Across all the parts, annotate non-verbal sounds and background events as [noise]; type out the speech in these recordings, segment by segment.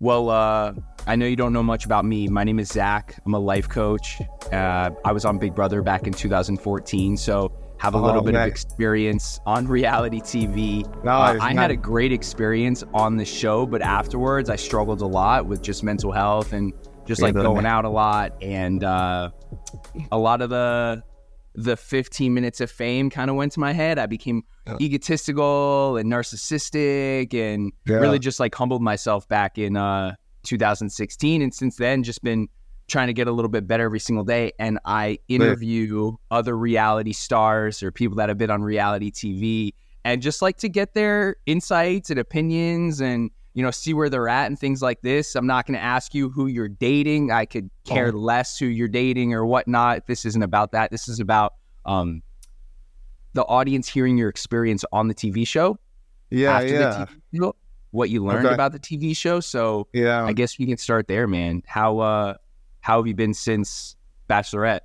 Well, uh, I know you don't know much about me. My name is Zach. I'm a life coach. Uh, I was on Big Brother back in 2014, so have a Oh, little bit of experience on reality TV. Nice, Uh, I nice. had a great experience on the show, but afterwards I struggled a lot with just mental health and just Yeah, like going out a lot and uh, a lot of the the 15 minutes of fame kind of went to my head. I became Yeah. egotistical and narcissistic and Yeah. really just like humbled myself back in uh 2016 and since then just been trying to get a little bit better every single day and I interview other reality stars or people that have been on reality TV and just like to get their insights and opinions and you know see where they're at and things like this. I'm not going to ask you who you're dating. I could care Oh. less who you're dating or whatnot. This isn't about that. This is about um the audience hearing your experience on the TV show Yeah, after yeah, the TV show, what you learned Okay. about the TV show. So yeah. I guess we can start there, man. How uh how have you been since Bachelorette?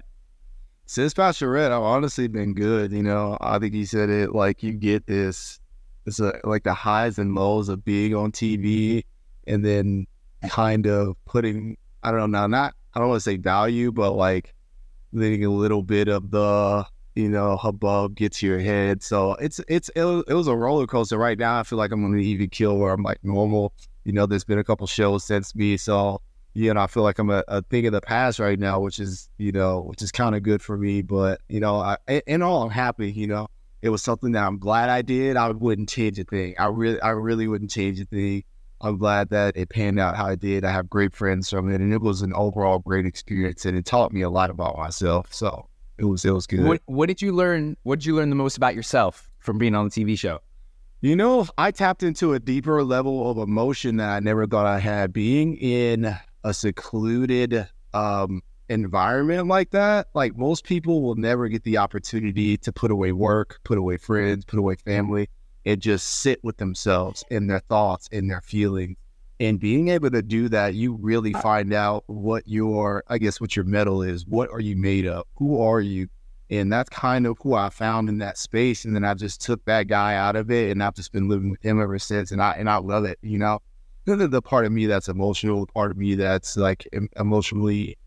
Since Bachelorette, I've honestly been good. You know, I think you said it like you get this, it's a, like the highs and lows of being on TV, and then kind of putting, I don't know, now not, I don't want to say value, but like letting a little bit of the, you know, hubbub get to your head. So it's it's it was, a roller coaster. Right now, I feel like I'm on the even kill where I'm like normal. You know, there's been a couple shows since me, so you know, I feel like I'm a, a thing of the past right now, which is, you know, which is kind of good for me. But, you know, I, in all, I'm happy, you know, it was something that I'm glad I did. I wouldn't change a thing. I really, I really wouldn't change a thing. I'm glad that it panned out how it did. I have great friends from it and it was an overall great experience and it taught me a lot about myself. So it was, it was good. What what did you learn? What did you learn the most about yourself from being on the TV show? You know, I tapped into a deeper level of emotion that I never thought I had. Being in a secluded um, environment like that, like most people will never get the opportunity to put away work, put away friends, put away family, and just sit with themselves and their thoughts and their feelings. And being able to do that, you really find out what your, I guess, what your metal is. What are you made of? Who are you? And that's kind of who I found in that space. And then I just took that guy out of it and I've just been living with him ever since. And I and I love it, you know. The, the part of me that's emotional, the part of me that's like em- emotionally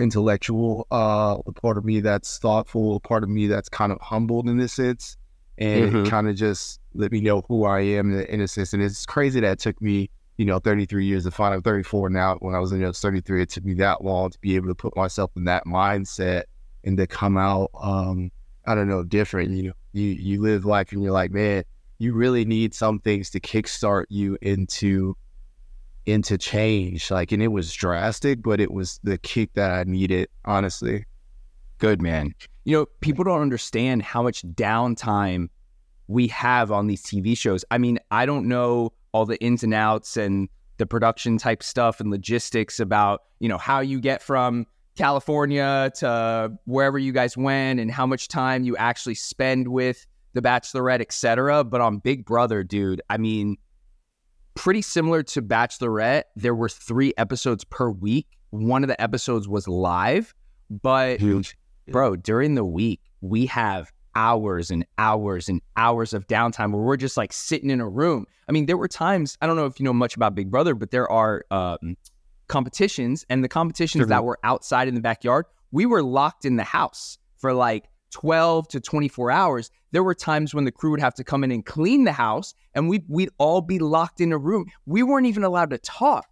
intellectual, uh, the part of me that's thoughtful, the part of me that's kind of humbled in this sense. And Mhm. kind of just let me know who I am in, in a sense. And it's crazy that it took me, you know, 33 years to find I'm 34 now. When I was in you know, 33, it took me that long to be able to put myself in that mindset and to come out um I don't know different you know you you live life and you're like man you really need some things to kickstart you into into change like and it was drastic but it was the kick that I needed honestly Good man. You know, people don't understand how much downtime we have on these TV shows. I mean, I don't know all the ins and outs and the production type stuff and logistics about, you know, how you get from California to wherever you guys went and how much time you actually spend with the bachelorette, et cetera. But on Big Brother, dude, I mean, pretty similar to Bachelorette, there were three episodes per week. One of the episodes was live, but huge bro, during the week, we have hours and hours and hours of downtime where we're just like sitting in a room. I mean, there were times, I don't know if you know much about Big Brother, but there are um, competitions, and the competitions Sure. that were outside in the backyard, we were locked in the house for like 12 to 24 hours. There were times when the crew would have to come in and clean the house, and we, we'd all be locked in a room. We weren't even allowed to talk.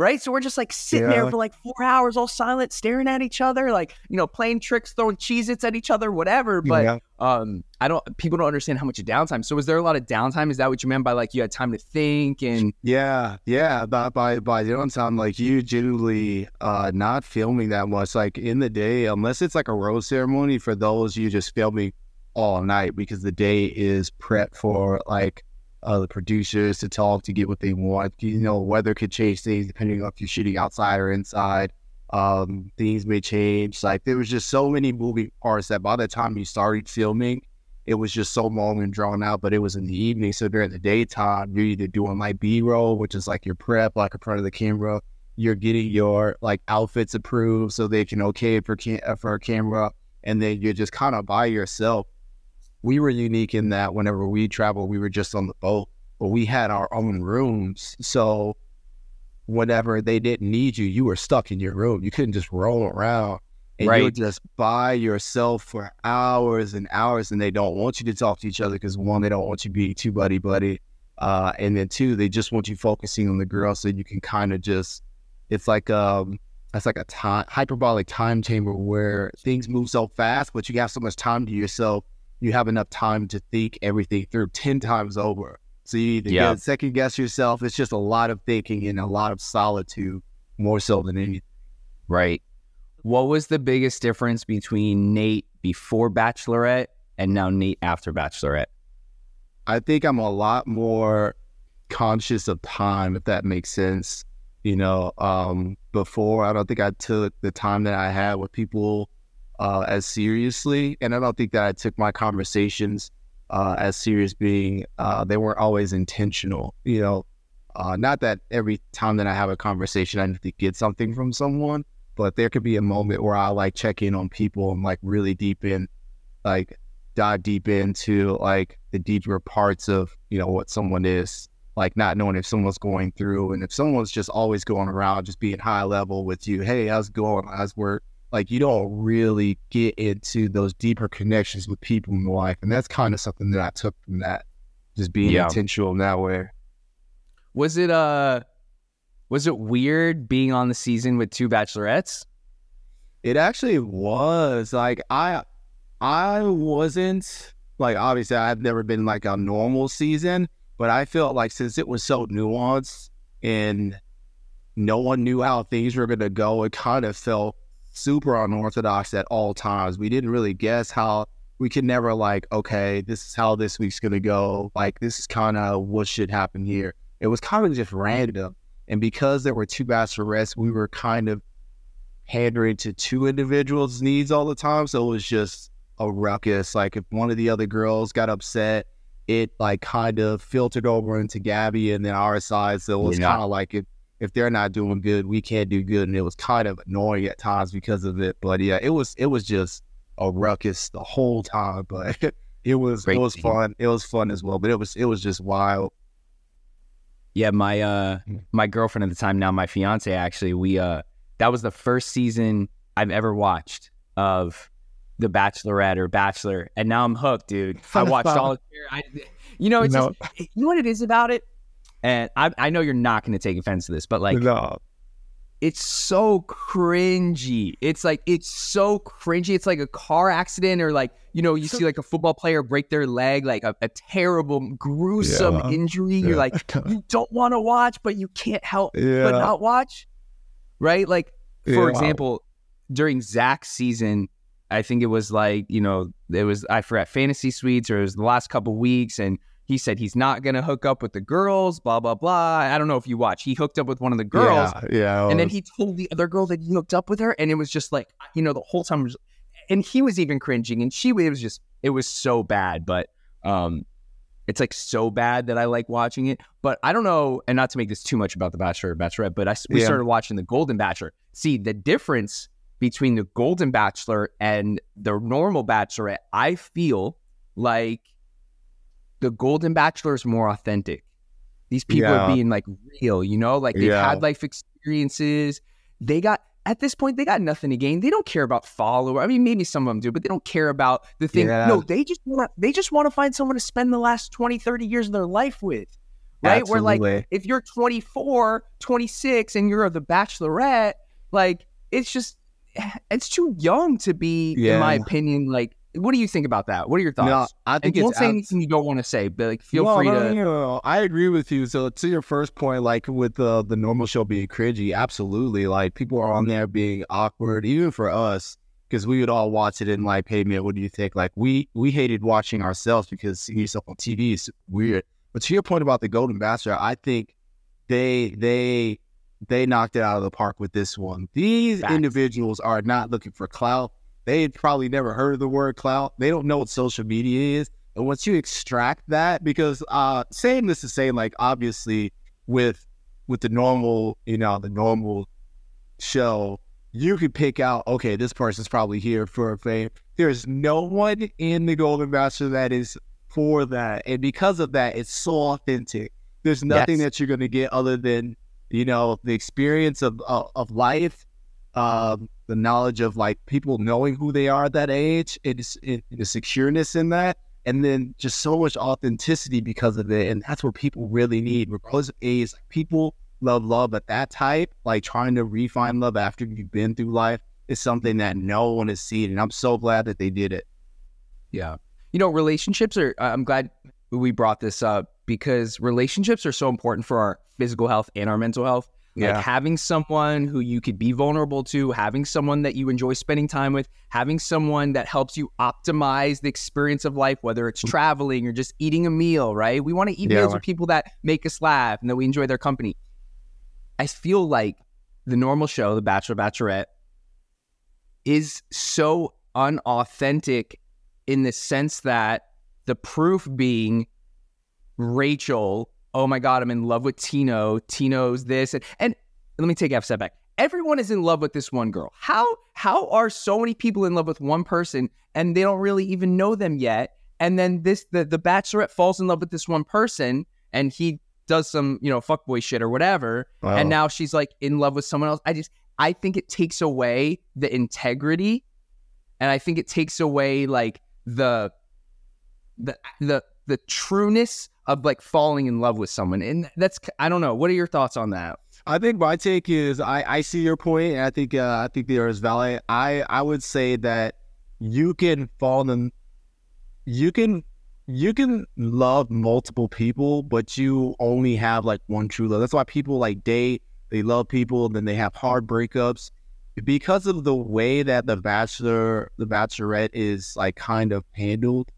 Right. So we're just like sitting there for like four hours, all silent, staring at each other, like, you know, playing tricks, throwing Cheez Its at each other, whatever. But Yeah. um, I don't, people don't understand how much downtime. So was there a lot of downtime? Is that what you meant by like you had time to think and, Yeah, yeah. By by by sound like you generally uh not filming that much. Like in the day, unless it's like a rose ceremony, for those you just filming all night because the day is prep for like uh the producers to talk to get what they want. You know, weather could change things depending on if you're shooting outside or inside. Um, things may change. Like there was just so many moving parts that by the time you started filming, it was just so long and drawn out, but it was in the evening. So during the daytime, you're either doing like B roll, which is like your prep, like in front of the camera. You're getting your like outfits approved so they can okay it for cam- uh, for a camera, and then you're just kind of by yourself. We were unique in that whenever we traveled, we were just on the boat, but we had our own rooms. So whenever they didn't need you, you were stuck in your room. You couldn't just roll around. And Right. you're just by yourself for hours and hours, and they don't want you to talk to each other because one, they don't want you being too buddy buddy, uh, and then two, they just want you focusing on the girl so you can kind of just. It's like um, it's like a time hyperbolic time chamber where things move so fast, but you have so much time to yourself. You have enough time to think everything through ten times over. So you either Yeah. second guess yourself. It's just a lot of thinking and a lot of solitude, more so than anything. Right. What was the biggest difference between Nate before Bachelorette and now Nate after Bachelorette? I think I'm a lot more conscious of time, if that makes sense. You know, um, before I don't think I took the time that I had with people uh, as seriously, and I don't think that I took my conversations uh, as serious. Being uh, they weren't always intentional. You know, uh, not that every time that I have a conversation I need to get something from someone, but there could be a moment where I like check in on people and like really deep in, like dive deep into like the deeper parts of you know what someone is like not knowing if someone's going through and if someone's just always going around just being high level with you hey how's it going how's work like you don't really get into those deeper connections with people in life and that's kind of something that i took from that just being Yeah. intentional in that way Was it uh was it weird being on the season with two bachelorettes? It actually was like I I wasn't like obviously I've never been like a normal season, but I felt like since it was so nuanced and no one knew how things were gonna go, it kind of felt super unorthodox at all times. We didn't really guess how we could never like, okay, this is how this week's gonna go. Like this is kind of what should happen here. It was kind of just random. And because there were two bachelorettes, we were kind of pandering to two individuals' needs all the time. So it was just a ruckus. Like if one of the other girls got upset, it like kind of filtered over into Gabby and then our side. So it was Yeah. kind of like if if they're not doing good, we can't do good. And it was kind of annoying at times because of it. But yeah, it was it was just a ruckus the whole time. [laughs] But it was Great it was team. fun. It was fun as well. But it was it was just wild. Yeah, my uh my girlfriend at the time, now my fiance actually, we uh that was the first season I've ever watched of The Bachelorette or Bachelor, and now I'm hooked, dude. I [laughs] watched all of I you know, it's No. just you know what it is about it? And I I know you're not gonna take offense to this, but like no. it's so cringy. It's like it's so cringy. It's like a car accident or like you know you see like a football player break their leg, like a, a terrible, gruesome Yeah. injury. You're like [laughs] you don't want to watch, but you can't help yeah. but not watch. Right? Like for Yeah. example, during Zach's season, I think it was like you know it was I forgot fantasy suites or it was the last couple weeks and. He said he's not gonna hook up with the girls, blah blah blah. I don't know if you watch. He hooked up with one of the girls, Yeah, yeah. and then he told the other girl that he hooked up with her, and it was just like, you know, the whole time was, and he was even cringing, and she it was just, it was so bad, but um, it's like so bad that I like watching it. But I don't know, and not to make this too much about the Bachelor or Bachelorette, but I we Yeah. started watching the Golden Bachelor. See the difference between the Golden Bachelor and the normal Bachelorette. I feel like the Golden Bachelor is more authentic. These people Yeah. are being like real, you know, like they've Yeah. had life experiences. They got at this point they got nothing to gain. They don't care about follower. I mean, maybe some of them do, but they don't care about the thing. Yeah. No, they just want they just want to find someone to spend the last 20, 30 years of their life with. Right? Where like if you're 24, 26 and you're the bachelorette, like it's just [sighs] it's too young to be in my opinion like what do you think about that? What are your thoughts? No, I and think don't it's say anything you don't want to say, but like feel No, free no, to no, no, no. I agree with you. So to your first point, like with the the normal show being cringy, absolutely. Like people are on there being awkward, even for us, because we would all watch it and like, hey man, what do you think? Like we we hated watching ourselves because seeing yourself on TV is weird. But to your point about the Golden Bachelor, I think they they they knocked it out of the park with this one. These Facts. individuals are not looking for clout. They had probably never heard of the word clout. They don't know what social media is. And once you extract that, because uh saying this is saying like obviously with with the normal, you know, the normal show, you could pick out, okay, this person's probably here for fame. There's no one in the Golden Bachelor that is for that. And because of that, it's so authentic. There's nothing Yes. that you're gonna get other than you know, the experience of of, of life, um, the knowledge of like people knowing who they are at that age, it's it, the secureness in that, and then just so much authenticity because of it, and that's what people really need, regardless of age. People love love, at that type, like trying to refine love after you've been through life, is something that no one has seen, and I'm so glad that they did it. Yeah, you know, relationships are. I'm glad we brought this up because relationships are so important for our physical health and our mental health. Yeah. Like having someone who you could be vulnerable to, having someone that you enjoy spending time with, having someone that helps you optimize the experience of life, whether it's mm. traveling or just eating a meal, right? We want to eat Yeah. meals with people that make us laugh and that we enjoy their company. I feel like the normal show, The Bachelor Bachelorette, is so unauthentic in the sense that the proof being Rachel, oh my God, I'm in love with Tino. Tino's this. And, and let me take a step back. Everyone is in love with this one girl. How how are so many people in love with one person and they don't really even know them yet? And then this the, the bachelorette falls in love with this one person and he does some, you know, fuckboy shit or whatever. Wow. And now she's like in love with someone else. I just I think it takes away the integrity and I think it takes away like the the the the trueness of like falling in love with someone. And that's I don't know. What are your thoughts on that? I think my take is I, I see your point, and I think uh, I think there is valid. I I would say that you can fall in, you can you can love multiple people, but you only have like one true love. That's why people like date, they love people, then they have hard breakups because of the way that the bachelor, the bachelorette is like kind of handled.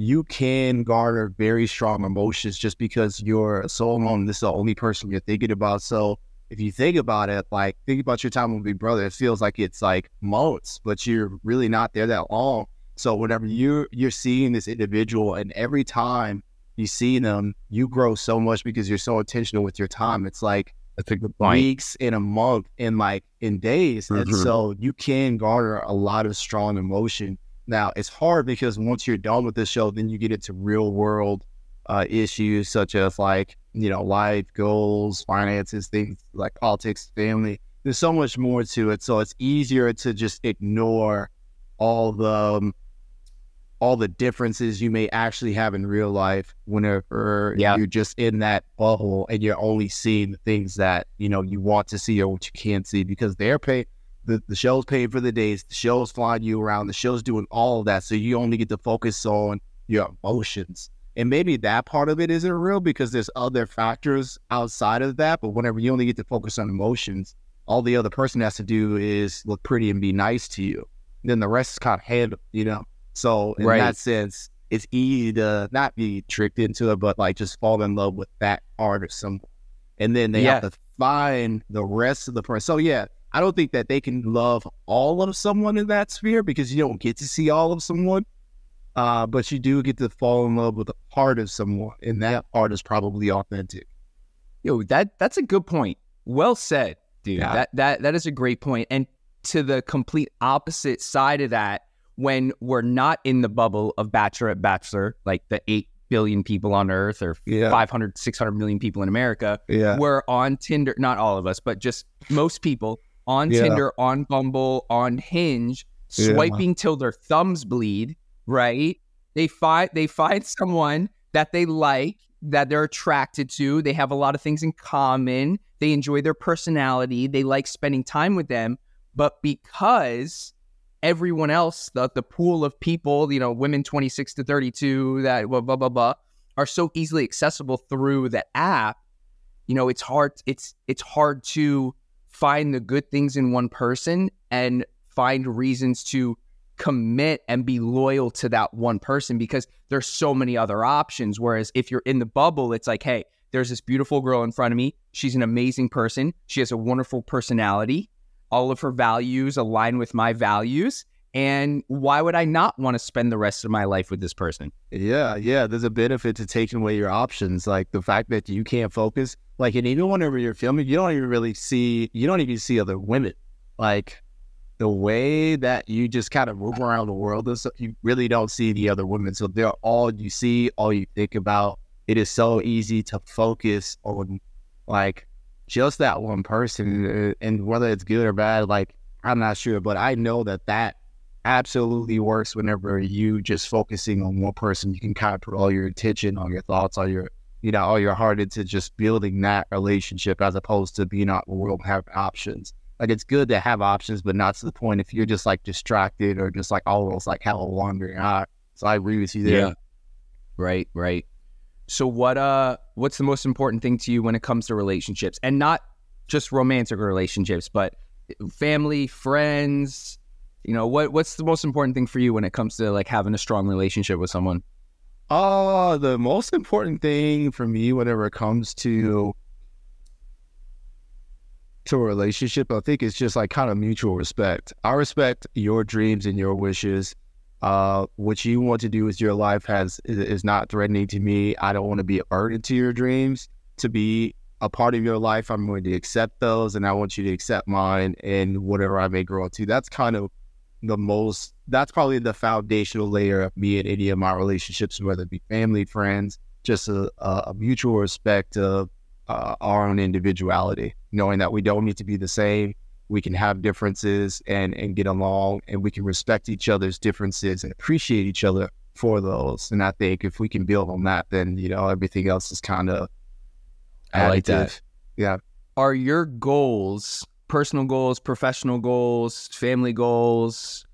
You can garner very strong emotions just because you're so alone. This is the only person you're thinking about. So if you think about it, like think about your time with Big Brother, it feels like it's like months, but you're really not there that long. So whenever you're you're seeing this individual, and every time you see them, you grow so much because you're so intentional with your time. It's like That's a good weeks in a month in like in days, and Mhm. so you can garner a lot of strong emotion. Now it's hard because once you're done with this show, then you get into real world uh, issues such as like you know life goals, finances, things like politics, family. There's so much more to it, so it's easier to just ignore all the um, all the differences you may actually have in real life whenever Yeah. you're just in that bubble and you're only seeing the things that you know you want to see or what you can't see because they're paid the, the show's paying for the days the show's flying you around the show's doing all of that so you only get to focus on your emotions and maybe that part of it isn't real because there's other factors outside of that but whenever you only get to focus on emotions all the other person has to do is look pretty and be nice to you then the rest is kind of handled you know so in Right. that sense, it's easy to not be tricked into it, but like just fall in love with that art or someone. And then they have to find the rest of the person. So yeah, I don't think that they can love all of someone in that sphere because you don't get to see all of someone. Uh, but you do get to fall in love with a part of someone, and that part is probably authentic. Yo, that that's a good point. Well said, dude. Yeah. That that that is a great point. And to the complete opposite side of that, when we're not in the bubble of bachelorette bachelor, like the 8 billion people on earth or Yeah. 500 600 million people in America, Yeah. we're on Tinder, not all of us, but just most people on Yeah. Tinder, on Bumble, on Hinge, Yeah. swiping till their thumbs bleed, right? They find they find someone that they like, that they're attracted to. They have a lot of things in common. They enjoy their personality. They like spending time with them. But because everyone else, the, the pool of people, you know, women 26 to 32, that blah, blah, blah, blah, are so easily accessible through the app, you know, it's hard, it's, it's hard to find the good things in one person and find reasons to commit and be loyal to that one person because there's so many other options. Whereas if you're in the bubble, it's like, hey, there's this beautiful girl in front of me. She's an amazing person. She has a wonderful personality. All of her values align with my values. And why would I not want to spend the rest of my life with this person? Yeah, yeah. There's a benefit to taking away your options, like the fact that you can't focus. Like, and even whenever you're filming, you don't even really see, you don't even see other women. Like the way that you just kind of move around the world, you really don't see the other women. So they're all you see, all you think about. It is so easy to focus on, like, just that one person, and whether it's good or bad, like I'm not sure, but I know that that absolutely works whenever you just focusing on one person. You can kind of put all your attention, all your thoughts, all your you know, all your heart into just building that relationship as opposed to being out world having options. Like it's good to have options, but not to the point if you're just like distracted or just like almost like have a wandering eye. So I agree with you there. Yeah. Right, right. So what uh what's the most important thing to you when it comes to relationships? And not just romantic relationships, but family, friends, you know, what what's the most important thing for you when it comes to like having a strong relationship with someone? Uh the most important thing for me whenever it comes to to a relationship, I think it's just like kind of mutual respect. I respect your dreams and your wishes uh, what you want to do with your life has is not threatening to me. I don't want to be a burden to your dreams. To be a part of your life, I'm going to accept those, and I want you to accept mine and whatever I may grow into. That's kind of the most. That's probably the foundational layer of me and any of my relationships, whether it be family, friends, just a, a mutual respect of uh, our own individuality, knowing that we don't need to be the same. We can have differences and and get along and we can respect each other's differences and appreciate each other for those. And i think if we can build on that then you know everything else is kind of i like that. yeah. Are your goals personal goals professional goals family goals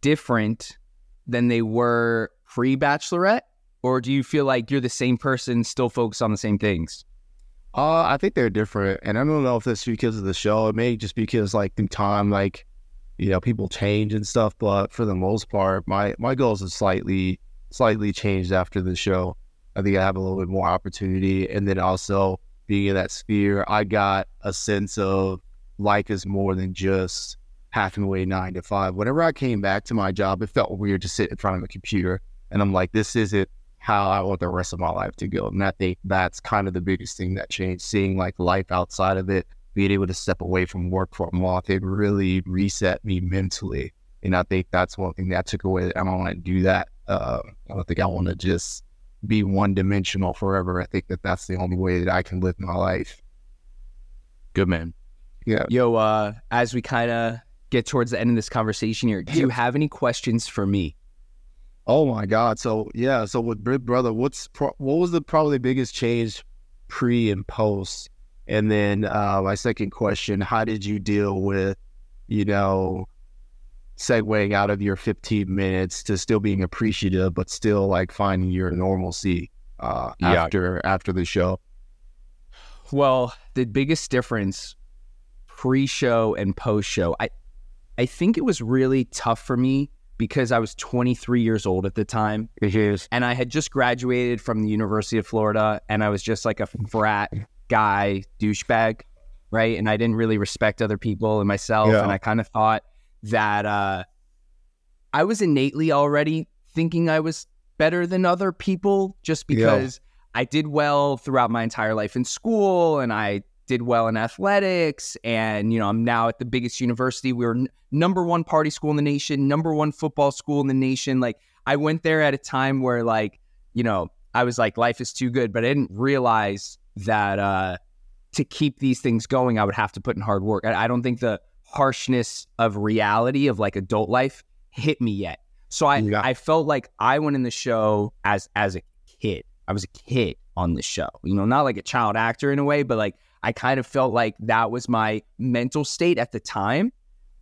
different than they were pre bachelorette or do you feel like you're the same person still focused on the same things uh, I think they're different, and I don't know if that's because of the show. It may just because like through time, like you know, people change and stuff. But for the most part, my my goals have slightly slightly changed after the show. I think I have a little bit more opportunity, and then also being in that sphere, I got a sense of life is more than just having to wait nine to five. Whenever I came back to my job, it felt weird to sit in front of a computer, and I'm like, this isn't how I want the rest of my life to go. And I think that's kind of the biggest thing that changed, seeing like life outside of it, being able to step away from work for a month, it really reset me mentally. And I think that's one thing that I took away. that I don't want to do that. Uh, I don't think I want to just be one dimensional forever. I think that that's the only way that I can live my life. Good man. Yeah. Yo, uh, as we kind of get towards the end of this conversation here, do you have any questions for me? Oh my God! So yeah, so with Big Brother, what's pro- what was the probably biggest change pre and post? And then uh, my second question: How did you deal with, you know, segueing out of your 15 minutes to still being appreciative, but still like finding your normalcy uh, yeah. after after the show? Well, the biggest difference pre-show and post-show, I I think it was really tough for me because I was 23 years old at the time. And I had just graduated from the University of Florida and I was just like a frat guy, douchebag, right? And I didn't really respect other people and myself. Yeah. And I kind of thought that uh, I was innately already thinking I was better than other people just because yeah. I did well throughout my entire life in school and I did well in athletics and you know i'm now at the biggest university. We were n- number one party school in the nation number one football school in the nation. Like i went there at a time where like you know i was like life is too good but i didn't realize that uh to keep these things going i would have to put in hard work. I, I don't think the harshness of reality of like adult life hit me yet. So i yeah. i felt like i went in the show as as a kid. I was a kid on the show. You know not like a child actor in a way but like I kind of felt like that was my mental state at the time.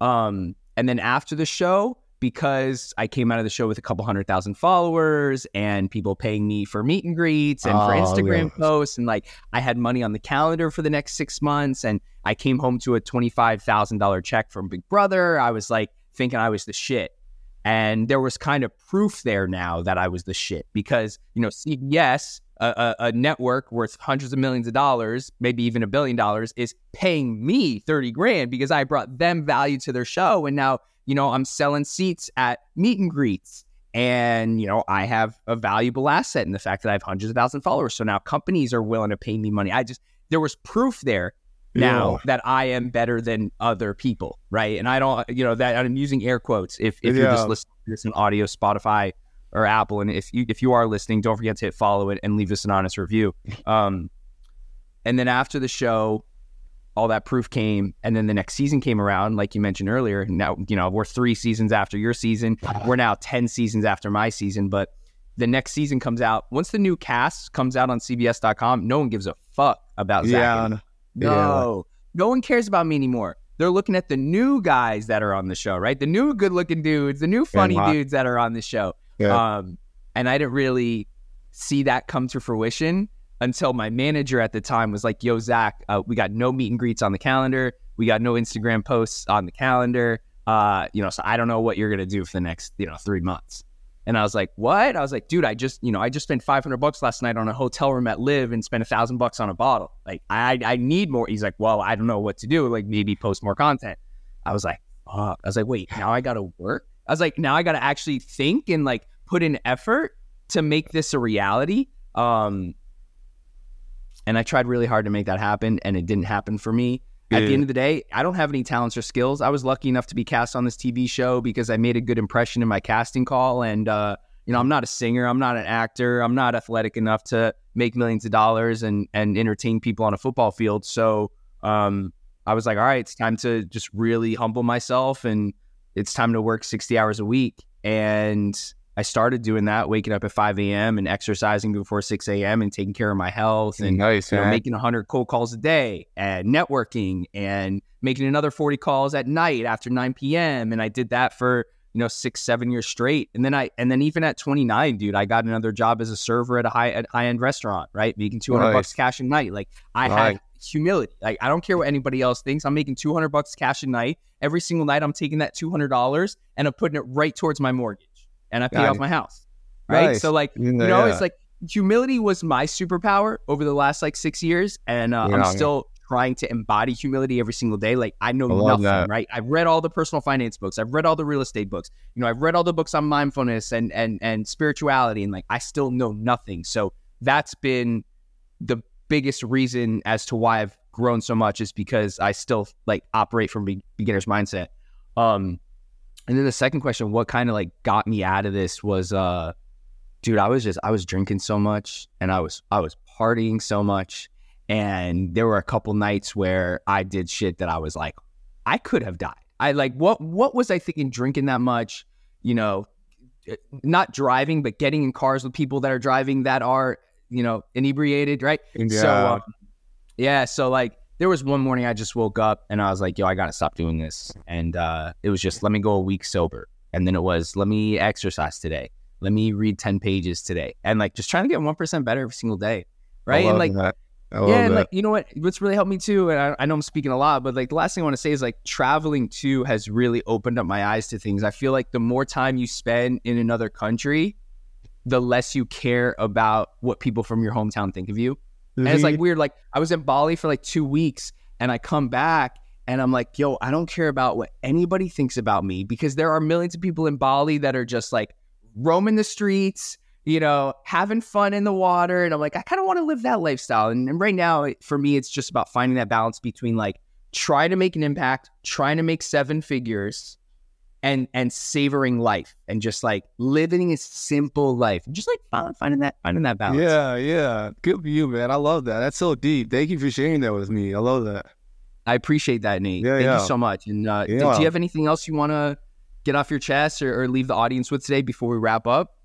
Um, and then after the show, because I came out of the show with a couple hundred thousand followers and people paying me for meet and greets and oh, for Instagram yes. posts. And like I had money on the calendar for the next six months. And I came home to a $25,000 check from Big Brother. I was like thinking I was the shit. And there was kind of proof there now that I was the shit because, you know, CBS a, a, network worth hundreds of millions of dollars, maybe even a billion dollars, is paying me 30 grand because I brought them value to their show. And now, you know, I'm selling seats at meet and greets. And, you know, I have a valuable asset in the fact that I have hundreds of thousands of followers. So now companies are willing to pay me money. I just, there was proof there now yeah. that I am better than other people, right? And I don't, you know, that I'm using air quotes. If, if yeah. you're just listening to this in audio, Spotify, or Apple. And if you if you are listening, don't forget to hit follow it and leave us an honest review. [laughs] Um, and then after the show, all that proof came, and then the next season came around, like you mentioned earlier. Now, you know, we're three seasons after your season. [sighs] We're now 10 seasons after my season, but the next season comes out. Once the new cast comes out on CBS.com, no one gives a fuck about Zach. Yeah. No, no one cares about me anymore. They're looking at the new guys that are on the show, right? The new good looking dudes, the new funny dudes that are on the show. Yeah. Um, and I didn't really see that come to fruition until my manager at the time was like, "Yo, Zach, uh, we got no meet and greets on the calendar. We got no Instagram posts on the calendar. Uh, you know, so I don't know what you're gonna do for the next, you know, three months." And I was like, "What?" I was like, "Dude, I just, you know, I just spent 500 bucks last night on a hotel room at LIV and spent a thousand bucks on a bottle. Like, I, I need more." He's like, "Well, I don't know what to do. Like, maybe post more content." I was like, "Fuck." I was like, "Wait, now I gotta work." I was like, "Now I gotta actually think and like put in effort to make this a reality." Um, and I tried really hard to make that happen, and it didn't happen for me. At the end of the day, I don't have any talents or skills. I was lucky enough to be cast on this TV show because I made a good impression in my casting call. And, uh, you know, I'm not a singer, I'm not an actor, I'm not athletic enough to make millions of dollars and, and entertain people on a football field. So um, I was like, all right, it's time to just really humble myself and it's time to work 60 hours a week. And I started doing that, waking up at 5 a.m. and exercising before 6 a.m. and taking care of my health and nice, you know, making 100 cold calls a day and networking and making another 40 calls at night after 9 p.m. And I did that for, you know, six, seven years straight. And then I, and then even at 29, dude, I got another job as a server at a high, at high end restaurant, right? Making 200 bucks Nice. cash a night. Like I Nice. had humility. Like I don't care what anybody else thinks. I'm making 200 bucks cash a night. Every single night I'm taking that $200 and I'm putting it right towards my mortgage and I pay Nice. off my house. Right. Nice. So like, You know, yeah. it's like humility was my superpower over the last like six years, and uh, Yeah, I'm yeah. still trying to embody humility every single day. Like I know I nothing, that. right? I've read all the personal finance books, I've read all the real estate books, you know, I've read all the books on mindfulness and and and spirituality, and like I still know nothing. So that's been the biggest reason as to why I've grown so much is because I still like operate from be- beginner's mindset. Um, and then the second question, what kind of like got me out of this was, uh, dude, I was just I was drinking so much and I was I was partying so much, and there were a couple nights where I did shit that I was like, I could have died. I like what what was I thinking drinking that much? You know, eh, not driving, but getting in cars with people that are driving that are you know inebriated, right? yeah. So um, yeah, so like there was one morning I just woke up and I was like, yo, I gotta stop doing this. And uh, it was just let me go a week sober. And then it was let me exercise today. Let me read 10 pages today. And like just trying to get 1% better every single day. Right. And like that. Yeah, and like you know what? What's really helped me too, and I, I know I'm speaking a lot, but like the last thing I want to say is like traveling too has really opened up my eyes to things. I feel like the more time you spend in another country, the less you care about what people from your hometown think of you. And it's like mm-hmm. weird. Like I was in Bali for like two weeks and I come back and I'm like, yo, I don't care about what anybody thinks about me because there are millions of people in Bali that are just like roaming the streets, you know, having fun in the water. And I'm like, I kind of want to live that lifestyle. And, and right now, for me, it's just about finding that balance between like trying to make an impact, trying to make seven figures. And, and savoring life and just like living a simple life, just like finding that finding that balance. yeah, yeah. Good for you, man. I love that. That's so deep. Thank you for sharing that with me. I love that. I appreciate that, Nate. Yeah, Thank yeah. you so much. And uh, do- do you have anything else you want to get off your chest or, or leave the audience with today before we wrap up?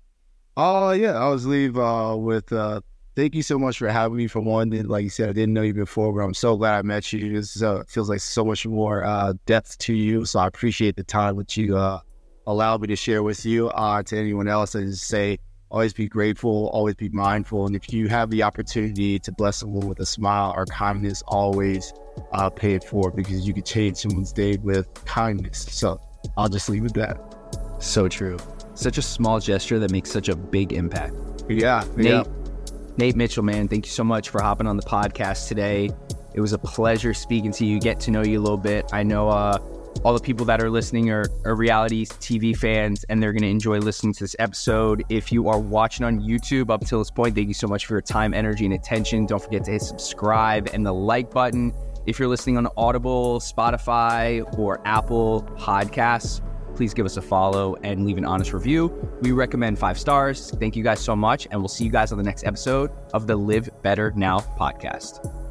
Oh yeah, I was leave uh, with uh, thank you so much for having me. For one, And like you said, I didn't know you before, but I'm so glad I met you. This uh, feels like so much more uh, depth to you. So I appreciate the time that you uh, allowed me to share with you. Uh, to anyone else, I just say always be grateful, always be mindful, and if you have the opportunity to bless someone with a smile or kindness, always uh, pay it forward because you can change someone's day with kindness. So I'll just leave it at that. So true. Such a small gesture that makes such a big impact. Yeah, Nate, yeah. Nate Mitchell, man, thank you so much for hopping on the podcast today. It was a pleasure speaking to you, get to know you a little bit. I know uh, all the people that are listening are, are reality TV fans, and they're going to enjoy listening to this episode. If you are watching on YouTube up till this point, thank you so much for your time, energy, and attention. Don't forget to hit subscribe and the like button. If you're listening on Audible, Spotify, or Apple Podcasts, please give us a follow and leave an honest review. We recommend five stars. Thank you guys so much, and we'll see you guys on the next episode of the Live Better Now podcast.